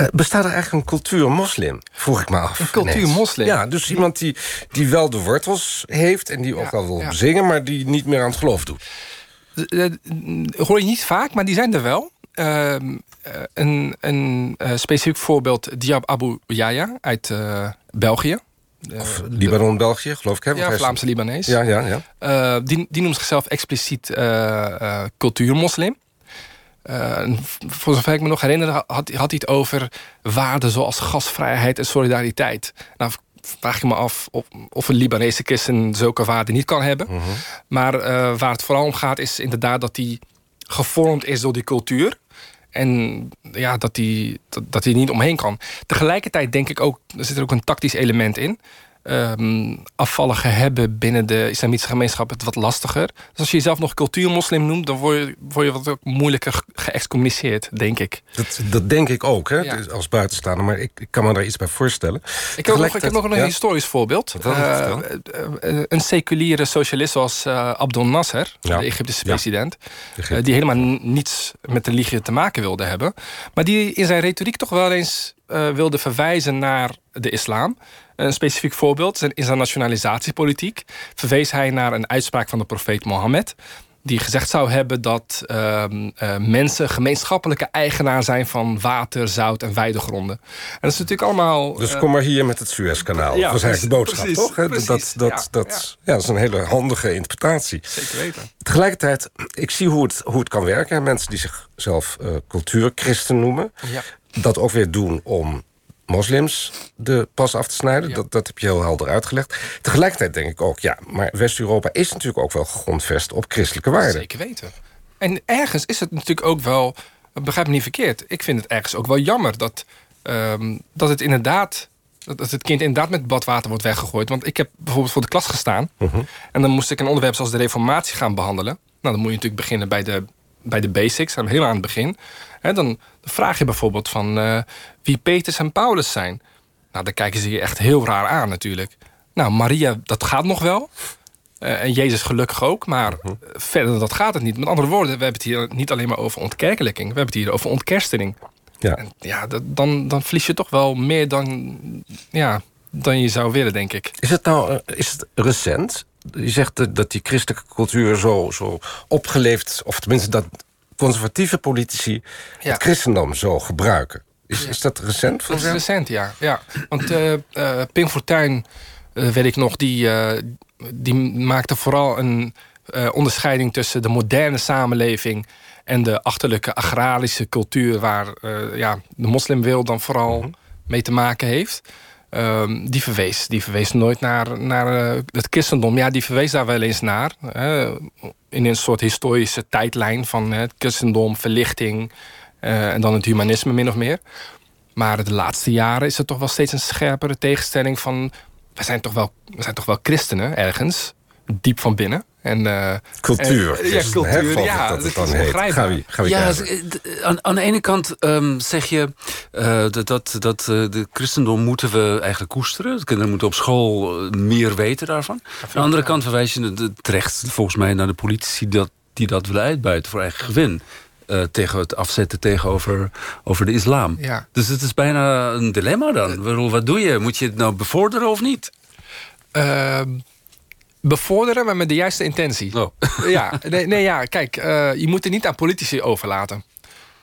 Eh, bestaat er eigenlijk een cultuurmoslim? Vroeg ik me af. Een cultuurmoslim? Ja, dus iemand die, die wel de wortels heeft... en die ook wel wil zingen, maar die niet meer aan het geloof doet. Hoor je niet vaak, maar die zijn er wel. Ehm, eh, een een eh, specifiek voorbeeld, Diab Abu Yahya uit België. Of Libanon, België, geloof ik. Hè? Ja, Vlaamse Libanees. Ja, ja, ja. Die, die noemt zichzelf expliciet cultuurmoslim. V- voor zover ik me nog herinner, had, had hij het over waarden zoals gasvrijheid en solidariteit. Nou, vraag ik me af of, of een Libanese christen zulke waarden niet kan hebben. Maar eh, waar het vooral om gaat, is inderdaad dat hij gevormd is door die cultuur. En ja, dat hij dat, dat er niet omheen kan. Tegelijkertijd denk ik ook, er zit er ook een tactisch element in. Ehm, afvalligen hebben binnen de islamitische gemeenschap het wat lastiger. Dus als je jezelf nog cultuurmoslim noemt, dan word je, word je wat ook moeilijker ge- geëxcommuniceerd, denk ik. Dat, dat denk ik ook, hè, Ja. als buitenstaander. Maar ik, ik kan me daar iets bij voorstellen. Ik heb, nog, ik heb nog een Ja? historisch voorbeeld. Eh, eh, eh, een seculiere socialist zoals eh, Abdel Nasser, Ja. de Egyptische president... Egypte. die helemaal niets met religie te maken wilde hebben... maar die in zijn retoriek toch wel eens wilde verwijzen naar de islam. Een specifiek voorbeeld, zijn- in zijn nationalisatiepolitiek... verwees hij naar een uitspraak van de profeet Mohammed... die gezegd zou hebben dat ehm, eh, mensen gemeenschappelijke eigenaar zijn van water, zout en weidegronden. En dat is natuurlijk allemaal. Dus eh, kom maar hier met het Suezkanaal. Ja, dat was eigenlijk de boodschap, precies, toch? Precies. Dat, dat, Ja, dat, ja. dat is een hele handige interpretatie. Zeker weten. Tegelijkertijd, ik zie hoe het, hoe het kan werken. Mensen die zichzelf eh cultuurchristen noemen. Dat ook weer doen om moslims de pas af te snijden. Ja. Dat, dat heb je heel helder uitgelegd. Tegelijkertijd denk ik ook, ja, maar West-Europa is natuurlijk ook wel gegrondvest op christelijke waarden. Zeker weten. En ergens is het natuurlijk ook wel, begrijp me niet verkeerd, ik vind het ergens ook wel jammer dat, ehm, dat het inderdaad, dat dat het kind inderdaad met badwater wordt weggegooid. Want ik heb bijvoorbeeld voor de klas gestaan en dan moest ik een onderwerp zoals de Reformatie gaan behandelen. Nou, dan moet je natuurlijk beginnen bij de, bij de basics, heel aan het begin. Hè, dan vraag je bijvoorbeeld van eh, wie Petrus en Paulus zijn. Nou, dan kijken ze je echt heel raar aan natuurlijk. Nou, Maria, dat gaat nog wel. Eh, en Jezus gelukkig ook, maar Mhm. eh, verder dat gaat het niet. Met andere woorden, we hebben het hier niet alleen maar over ontkerkelijking. We hebben het hier over ontkerstening. Ja. En ja, dat, dan, dan verlies je toch wel meer dan, ja, dan je zou willen, denk ik. Is het nou is het recent? Je zegt dat- die christelijke cultuur zo, zo opgeleefd... of tenminste dat conservatieve politici Ja. het christendom zo gebruiken. Is, is dat recent voor Dat is recent, ja. ja. Want eh eh, Pim Fortuyn, eh, weet ik nog, die, die maakte vooral een onderscheiding tussen de moderne samenleving en de achterlijke agrarische cultuur, waar ja, de moslimwereld dan vooral mee te maken heeft. Ehm, die, verwees, die verwees nooit naar, naar eh, het christendom. Ja, die verwees daar wel eens naar. in een soort historische tijdlijn van het christendom, verlichting eh, en dan het humanisme min of meer. Maar de laatste jaren is er toch wel steeds een scherpere tegenstelling van... we zijn toch wel, we zijn toch wel christenen ergens, diep van binnen. En, eh, Cultuur. en- ja, hè, cultuur, ja. dat het dan is heet. Ja, d- aan, aan de ene kant ehm, zeg je eh, dat, dat, dat eh, de christendom moeten we eigenlijk koesteren. De kinderen moeten op school eh, meer weten daarvan. Aan de andere kant verwijs je de- terecht volgens mij naar de politici dat, die dat willen uitbuiten voor eigen gewin. eh, tegen het afzetten tegenover over de islam. Ja. Dus het is bijna een dilemma dan. Bedoel, Wat doe je? Moet je het nou bevorderen of niet? Bevorderen, maar met de juiste intentie. Oh. Ja, nee, nee ja, kijk, eh, je moet het niet aan politici overlaten.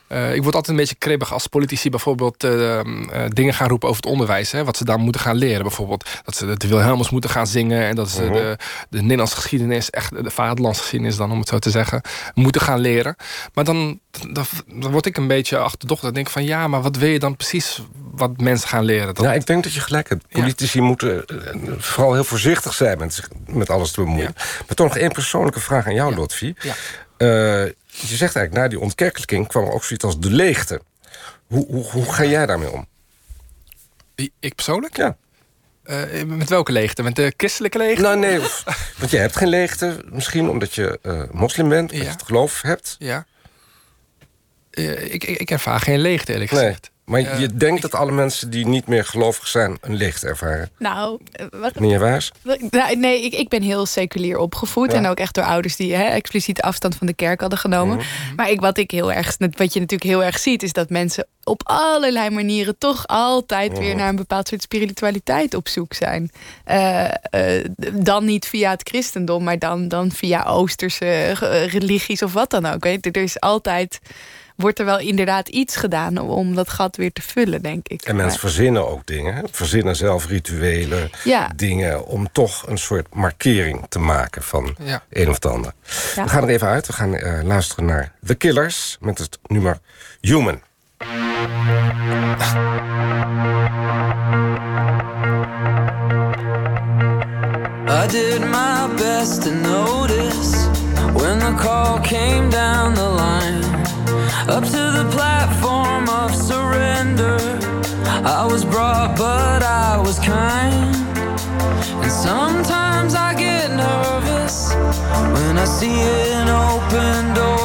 Eh, ik word altijd een beetje kribbig als politici bijvoorbeeld eh, eh, dingen gaan roepen over het onderwijs. Hè, wat ze daar moeten gaan leren. Bijvoorbeeld dat ze de Wilhelmus moeten gaan zingen. En dat ze de, de Nederlandse geschiedenis, echt de vaderlandsgeschiedenis dan, om het zo te zeggen, moeten gaan leren. Maar dan, dan, dan word ik een beetje achterdochtig. Dan denk ik van ja, maar wat wil je dan precies wat mensen gaan leren? Dat, Ja, ik denk dat je gelijk hebt. Politici moeten vooral heel voorzichtig zijn met, zich, met alles te bemoeien. Maar toch nog één persoonlijke vraag aan jou, Lotfi. Ja. Je zegt eigenlijk, na die ontkerkelijking kwam er ook zoiets als de leegte. Hoe, hoe, hoe ga jij daarmee om? Ik persoonlijk? Ja. Eh, met welke leegte? Met de christelijke leegte? Nou, nee, of- want jij hebt geen leegte. Misschien omdat je eh, moslim bent, omdat Ja. je het geloof hebt. Ja. Eh, ik, ik, ik ervaar geen leegte, eerlijk Nee. Maar Eh, je denkt dat alle mensen die niet meer gelovig zijn... een leegte ervaren. Nou, eh, wacht, Meneer Waars? Nou, Nee, ik, ik ben heel seculier opgevoed. Ja. En ook echt door ouders die hè, expliciet afstand van de kerk hadden genomen. Mhm. Maar ik, wat, ik heel erg, wat je natuurlijk heel erg ziet, is dat mensen op allerlei manieren toch altijd weer naar een bepaald soort spiritualiteit op zoek zijn. Eh, eh, dan niet via het christendom, maar dan, dan via Oosterse eh, religies of wat dan ook. Weet je. Er is altijd. Wordt er wel inderdaad iets gedaan om, dat gat weer te vullen, denk ik. En mensen verzinnen ook dingen. hè? Verzinnen zelf rituelen, Ja. dingen... om toch een soort markering te maken van Ja. een of het ander. Ja. We gaan er even uit. We gaan eh, luisteren naar The Killers met het nummer Human. I did my best to notice when the call came down the line. Up to the platform of surrender. I was brought, but I was kind. And sometimes I get nervous when I see an open door.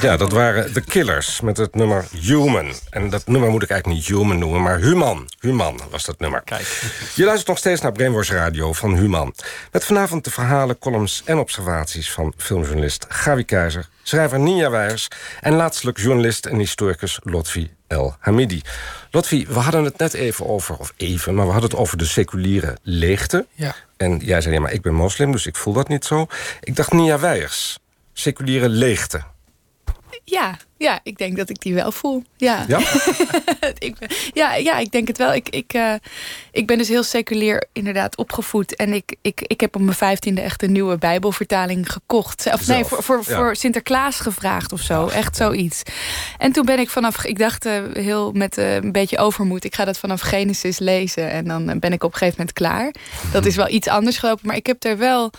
Ja, dat waren The Killers met het nummer Human. En dat nummer moet ik eigenlijk niet Human noemen, maar Human. Human was dat nummer. Kijk. Je luistert nog steeds naar Brainwash Radio van Human. Met vanavond de verhalen, columns en observaties van filmjournalist Gavi Keizer, schrijver Ninja Weijers en laatstelijk journalist en historicus Lotfi El Hamidi. Lotfi, we hadden het net even over, of even, maar we hadden het over de seculiere leegte. Ja. En jij zei, ja, maar ik ben moslim, dus ik voel dat niet zo. Ik dacht Ninja Weijers, seculiere leegte. Ja, ja, ik denk dat ik die wel voel. Ja, Ja? ik, ben- ja, ja, ik denk het wel. Ik, ik, eh, ik ben dus heel seculier inderdaad opgevoed. En ik, ik, ik heb op mijn vijftiende echt een nieuwe bijbelvertaling gekocht. Of nee, voor, voor, ja. voor Sinterklaas gevraagd of zo. echt zoiets. En toen ben ik vanaf... Ik dacht eh, heel met eh, een beetje overmoed. Ik ga dat vanaf Genesis lezen. En dan ben ik op een gegeven moment klaar. Dat is wel iets anders gelopen. Maar ik heb er wel...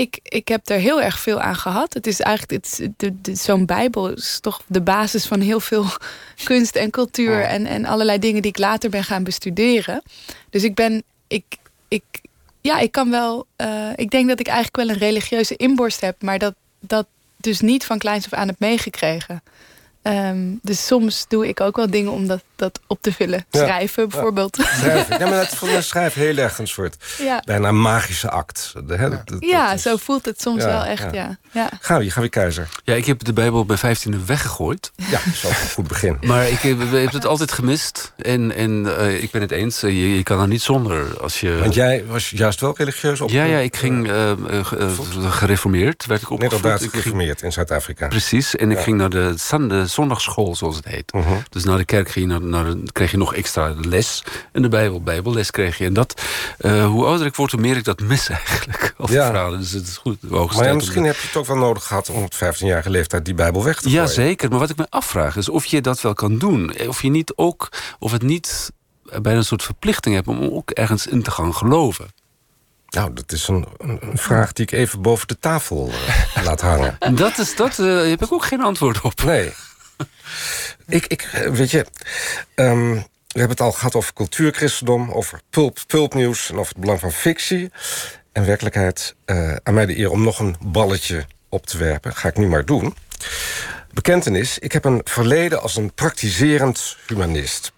Ik, ik heb er heel erg veel aan gehad. Het is eigenlijk, zo'n Bijbel is toch de basis van heel veel kunst en cultuur en, en allerlei dingen die ik later ben gaan bestuderen. Dus ik ben, ik, ik, ja, ik kan wel, eh, ik denk dat ik eigenlijk wel een religieuze inborst heb, maar dat, dat dus niet van kleins af aan heb meegekregen. Ehm, dus soms doe ik ook wel dingen om dat, op te vullen. Ja. Schrijven bijvoorbeeld. Schrijven. Ja, maar dat voor mij schrijven heel erg een soort Ja. bijna magische act. De, hè, dat- dat- Ja, dat is- zo voelt het soms Ja, wel echt, ja. ja. ja. Gavi, Gavi Keizer. Ja, ik heb de Bijbel bij 15e weggegooid. Ja, dat is ook een goed begin. Maar ik heb, ik heb het altijd gemist. En, en eh, ik ben het eens, eh, je, je kan er niet zonder. Als je, Want jij was juist wel religieus op. ja, ja, ik ging eh, eh, ge- eh, gereformeerd, werd ik Net opgevoed. op Duits Ik ging- gereformeerd in Zuid-Afrika. Precies, en ik Ja. ging naar de, zondagschool, zoals het heet. Mhm. Dus na de kerk ging je naar, naar, de- kreeg je nog extra les. En de Bijbel, Bijbelles kreeg je. En dat, eh, hoe ouder ik word, hoe meer ik dat mis eigenlijk. Als Ja. verhalen. Dus het is goed. Maar ja, tijd om misschien heb je het ook wel nodig gehad om op 15-jarige leeftijd die Bijbel weg te gooien. Ja, zeker. Maar wat ik me afvraag is of je dat wel kan doen. Of je niet ook, of het niet bijna een soort verplichting hebt om ook ergens in te gaan geloven. Nou, dat is een, een, vraag die ik even boven de tafel eh, laat hangen. En dat is dat, eh, heb ik ook geen antwoord op. Nee. ik, ik, eh, weet je, ehm, we hebben het al gehad over cultuurchristendom, over pulp, pulpnieuws en over het belang van fictie. En werkelijkheid, eh, aan mij de eer om nog een balletje op te werpen. Ga ik nu maar doen. Bekentenis, ik heb een verleden als een praktiserend humanist.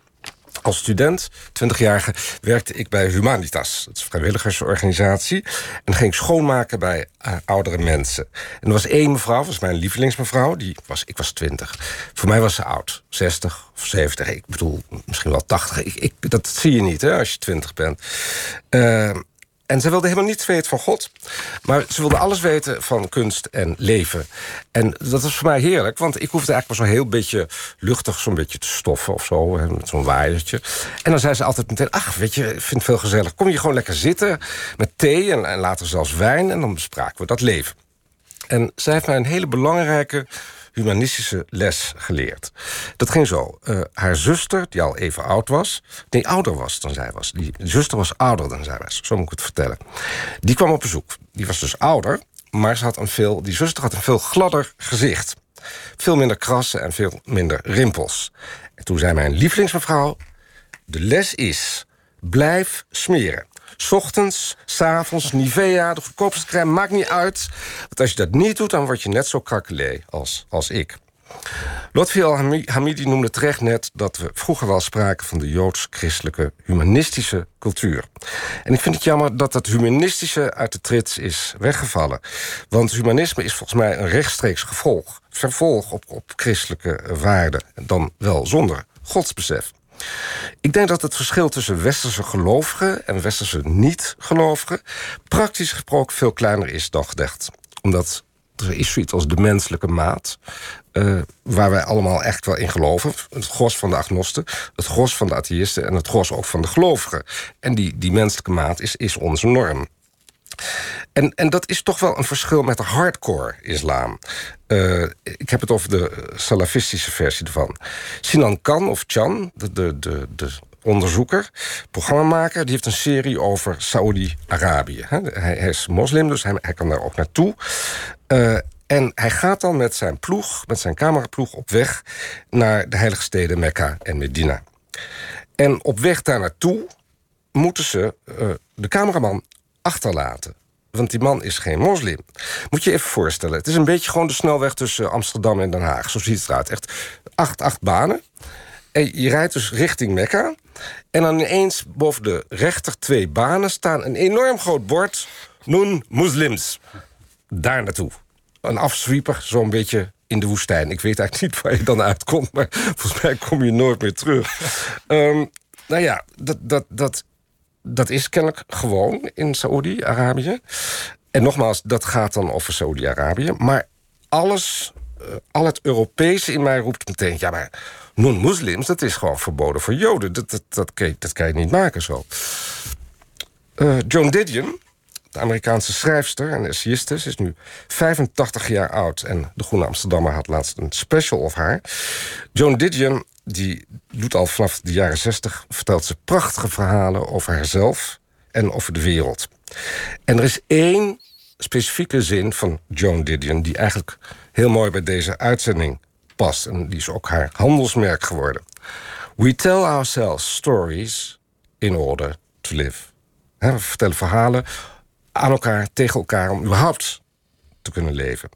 Als student, 20-jarige, werkte ik bij Humanitas. Een vrijwilligersorganisatie. En ging schoonmaken bij eh, oudere mensen. En er was één mevrouw, was mijn lievelingsmevrouw. Die was, ik was 20. Voor mij was ze oud. 60 of 70. Ik bedoel, misschien wel 80. Ik, ik, dat zie je niet hè, als je 20 bent. Eh, en ze wilde helemaal niets weten van God. Maar ze wilde alles weten van kunst en leven. En dat was voor mij heerlijk. Want ik hoefde eigenlijk maar zo'n heel beetje luchtig... zo'n beetje te stoffen of zo. Met zo'n waaiertje. En dan zei ze altijd meteen... ach, weet je, ik vind het veel gezellig. Kom je gewoon lekker zitten met thee en, en later zelfs wijn... en dan bespraken we dat leven. En zij heeft mij een hele belangrijke humanistische les geleerd. Dat ging zo. Eh, haar zuster, die al even oud was... nee, ouder was dan zij was. Die zuster was ouder dan zij was, zo moet ik het vertellen. Die kwam op bezoek. Die was dus ouder, maar ze had een veel, die zuster had een veel gladder gezicht. Veel minder krassen en veel minder rimpels. En toen zei mijn lievelingsmevrouw... de les is, blijf smeren. Ochtends, s'avonds, Nivea, de goedkoopste crème, maakt niet uit. Want als je dat niet doet, dan word je net zo krakelé als, als ik. Lotfi al-Hamidi noemde terecht net dat we vroeger wel spraken van de joods-christelijke humanistische cultuur. En ik vind het jammer dat dat humanistische uit de trits is weggevallen. Want humanisme is volgens mij een rechtstreeks gevolg, vervolg op, op christelijke waarden, dan wel zonder godsbesef. Ik denk dat het verschil tussen westerse gelovigen en westerse niet-gelovigen praktisch gesproken veel kleiner is dan gedacht. Omdat er is zoiets als de menselijke maat, eh, waar wij allemaal echt wel in geloven. Het gros van de agnosten, het gros van de atheïsten en het gros ook van de gelovigen. En die, die menselijke maat is, is onze norm. En, en dat is toch wel een verschil met de hardcore islam. Eh, ik heb het over de salafistische versie ervan. Sinan Khan, of Chan, de, de, de, de onderzoeker, programmamaker... die heeft een serie over Saoedi-Arabië. hè. Hij, is moslim, dus hij, hij kan daar ook naartoe. Eh, en hij gaat dan met zijn ploeg, met zijn cameraploeg... op weg naar de heilige steden Mekka en Medina. En op weg daar naartoe moeten ze eh, de cameraman achterlaten. want die man is geen moslim. Moet je even voorstellen. Het is een beetje gewoon de snelweg tussen Amsterdam en Den Haag. Zo ziet het eruit. Echt acht, acht banen. En je rijdt dus richting Mekka. En dan ineens boven de rechter twee banen staan een enorm groot bord. Noen moslims. Daar naartoe. Een afswieper, zo'n beetje in de woestijn. Ik weet eigenlijk niet waar je dan uitkomt, maar volgens mij kom je nooit meer terug. Ehm, nou ja, dat, dat, dat, dat is kennelijk gewoon in Saoedi-Arabië. En nogmaals, dat gaat dan over Saoedi-Arabië. Maar alles, eh, al het Europese in mij roept meteen... ja, maar non-moslims, dat is gewoon verboden voor Joden. Dat, dat, dat, kan, je, dat niet maken zo. Eh, Joan Didion, de Amerikaanse schrijfster en essayiste... is nu 85 jaar oud en de Groene Amsterdammer had laatst een special of haar. Joan Didion die doet al vanaf de jaren 60... vertelt ze prachtige verhalen over haarzelf en over de wereld. En er is één specifieke zin van Joan Didion... die eigenlijk heel mooi bij deze uitzending past. En die is ook haar handelsmerk geworden. We tell ourselves stories in order to live. We vertellen verhalen aan elkaar, tegen elkaar... om überhaupt te kunnen leven.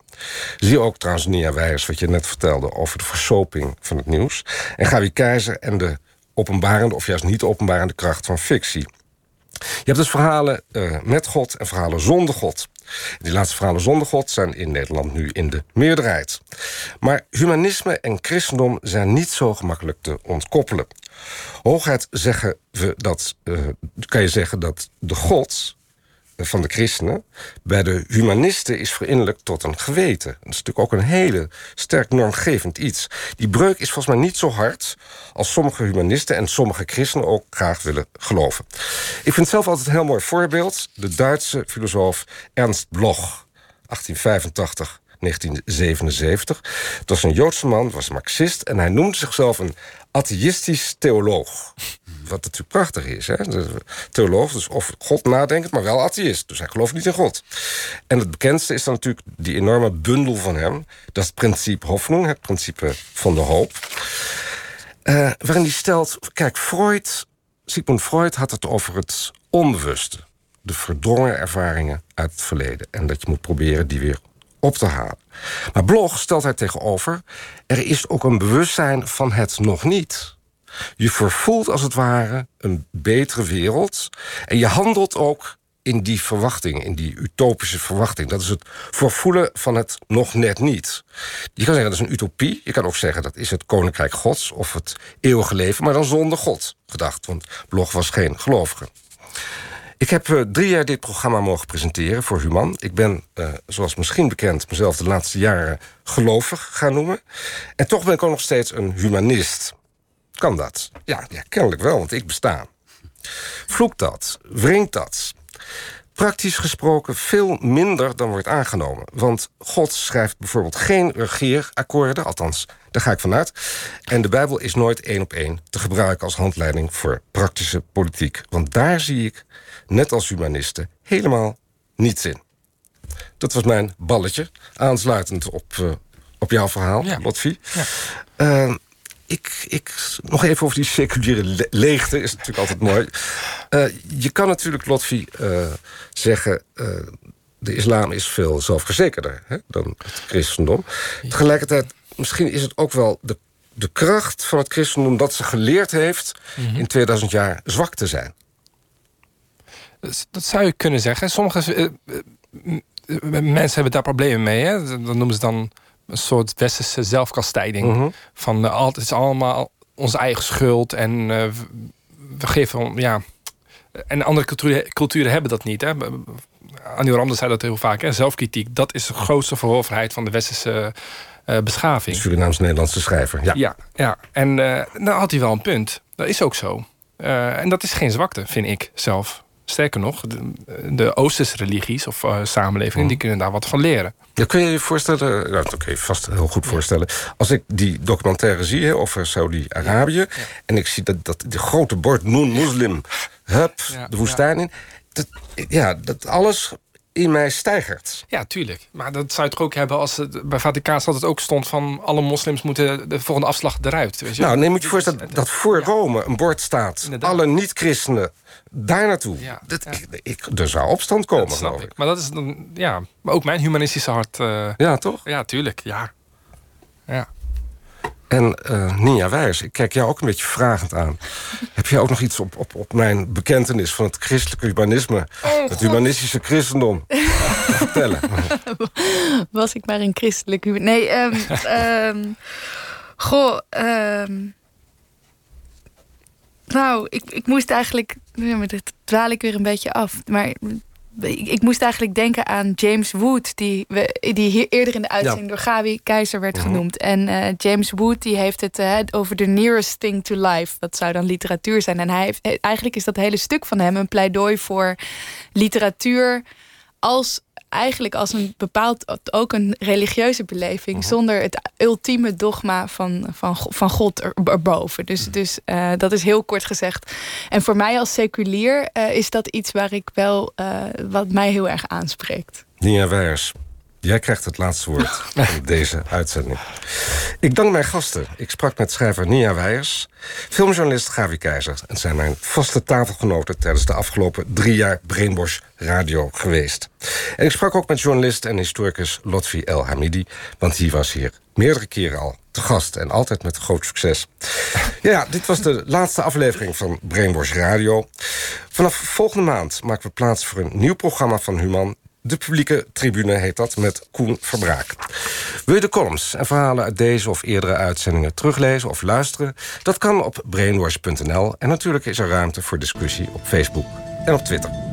Zie ook trouwens Nia Weijers, wat je net vertelde... over de versoping van het nieuws. En Gabi Keizer en de openbarende of juist niet openbarende kracht van fictie. Je hebt dus verhalen uh, met God en verhalen zonder God. Die laatste verhalen zonder God zijn in Nederland nu in de meerderheid. Maar humanisme en christendom zijn niet zo gemakkelijk te ontkoppelen. Hooguit zeggen we dat, uh, kan je zeggen dat de God van de christenen bij de humanisten is verinnerlijkt tot een geweten. Dat is natuurlijk ook een hele sterk normgevend iets. Die breuk is volgens mij niet zo hard als sommige humanisten en sommige christenen ook graag willen geloven. Ik vind zelf altijd een heel mooi voorbeeld de Duitse filosoof Ernst Bloch, 1885. 1977. Het was een Joodse man, was marxist... en hij noemde zichzelf een atheïstisch theoloog. Wat natuurlijk prachtig is. Hè? theoloog, dus of God nadenkt, maar wel atheïst. Dus hij gelooft niet in God. En het bekendste is dan natuurlijk die enorme bundel van hem. Dat is het principe Hoffnung, het principe van de hoop. Uh, waarin hij stelt... Kijk, Freud, Sigmund Freud had het over het onbewuste. De verdrongen ervaringen uit het verleden. En dat je moet proberen die weer op te halen. Maar Blog stelt hij tegenover... er is ook een bewustzijn van het nog niet. Je vervoelt als het ware een betere wereld... en je handelt ook in die verwachting, in die utopische verwachting. Dat is het vervoelen van het nog net niet. Je kan zeggen dat is een utopie. Je kan ook zeggen dat is het koninkrijk gods... of het eeuwige leven, maar dan zonder God gedacht. Want Blog was geen gelovige. Ik heb uh, drie jaar dit programma mogen presenteren voor Human. Ik ben, uh, zoals misschien bekend, mezelf de laatste jaren gelovig gaan noemen. En toch ben ik ook nog steeds een humanist. Kan dat? Ja, ja kennelijk wel, want ik besta. Vloekt dat? Wringt dat? Praktisch gesproken veel minder dan wordt aangenomen. Want God schrijft bijvoorbeeld geen regeerakkoorden, althans, daar ga ik vanuit. En de Bijbel is nooit één op één te gebruiken als handleiding voor praktische politiek. Want daar zie ik net als humanisten, helemaal niets in. Dat was mijn balletje, aansluitend op, uh, op jouw verhaal, ja. Lotfi. Ja. Uh, ik, ik, nog even over die seculiere le leegte, is natuurlijk altijd mooi. Uh, je kan natuurlijk, Lotfi, zeggen... de islam is veel zelfverzekerder hè, dan het christendom. Tegelijkertijd, misschien is het ook wel de, de kracht van het christendom... dat ze geleerd heeft mm -hmm. in 2000 jaar zwak te zijn. Dat zou je kunnen zeggen. Sommige mensen hebben daar problemen mee. Hè? Dat noemen ze dan een soort westerse zelfkastijding. -hmm. Van uh, het is allemaal onze eigen schuld. En uh, we geven... Ja, en andere culturen, culturen hebben dat niet. Hè? Annie Ramde zei dat heel vaak. Hè? Zelfkritiek, dat is de grootste verhoorverheid van de westerse uh, beschaving. Surinaams-Nederlandse schrijver, ja. Ja, ja. en nou had hij wel een punt. Dat is ook zo. En dat is geen zwakte, vind ik zelf. Sterker nog, de, de Oosterse religies of uh, samenlevingen... Mm. die kunnen daar wat van leren. Ja, kun je je voorstellen, nou, dat kun je vast heel goed voorstellen... als ik die documentaire zie hè, over Saudi-Arabië... Ja, en ik zie dat, dat de grote bord Noen Muslim... hup, ja, de woestijn in... Dat, ja, dat alles in mij stijgert. Ja, tuurlijk. Maar dat zou je toch ook hebben als het bij Vaticaanstad het ook stond van alle moslims moeten de volgende afslag eruit. Weet je? Nou, neem moet je voorstellen dat, dat voor Rome een bord staat. Inderdaad. Alle niet-christenen daar naartoe. Ja, Dat, ja. ik, ik, er zou opstand komen, Dat snap geloof ik. ik. Maar dat is dan, ja, maar ook mijn humanistische hart. eh, Ja, toch? ja, tuurlijk. Ja. Ja. En eh Nia Wijers, ik kijk jou ook een beetje vragend aan. Heb jij ook nog iets op, op, op mijn bekentenis van het christelijke humanisme... het humanistische christendom te vertellen? Was ik maar een christelijk. Nee, ehm ehm, goh, ehm, nou, ik, ik moest eigenlijk, ja, maar dat dwaal ik weer een beetje af. Maar ik, ik moest eigenlijk denken aan James Wood, die, we, die hier eerder in de uitzending door Gabi Keizer werd genoemd. En eh, James Wood die heeft het eh, over the nearest thing to life. Dat zou dan literatuur zijn. En hij heeft, eigenlijk is dat hele stuk van hem een pleidooi voor literatuur als eigenlijk als een bepaald ook een religieuze beleving zonder het ultieme dogma van, van, van God er, erboven. Dus, dus eh, dat is heel kort gezegd. En voor mij als seculier eh, is dat iets waar ik wel eh, wat mij heel erg aanspreekt. Wijers, jij krijgt het laatste woord van deze uitzending. Ik dank mijn gasten. Ik sprak met schrijver Nia Wijers, filmjournalist Gavi Keizer... en zijn mijn vaste tafelgenoten tijdens de afgelopen drie jaar Brainwash Radio geweest. En ik sprak ook met journalist en historicus Lotfi El Hamidi... want die was hier meerdere keren al te gast en altijd met groot succes. Ja, dit was de laatste aflevering van Brainwash Radio. Vanaf volgende maand maken we plaats voor een nieuw programma van Human... De publieke tribune heet dat, met Koen Verbraak. Wil je de columns en verhalen uit deze of eerdere uitzendingen teruglezen of luisteren? Dat kan op brainwash.nl en natuurlijk is er ruimte voor discussie op Facebook en op Twitter.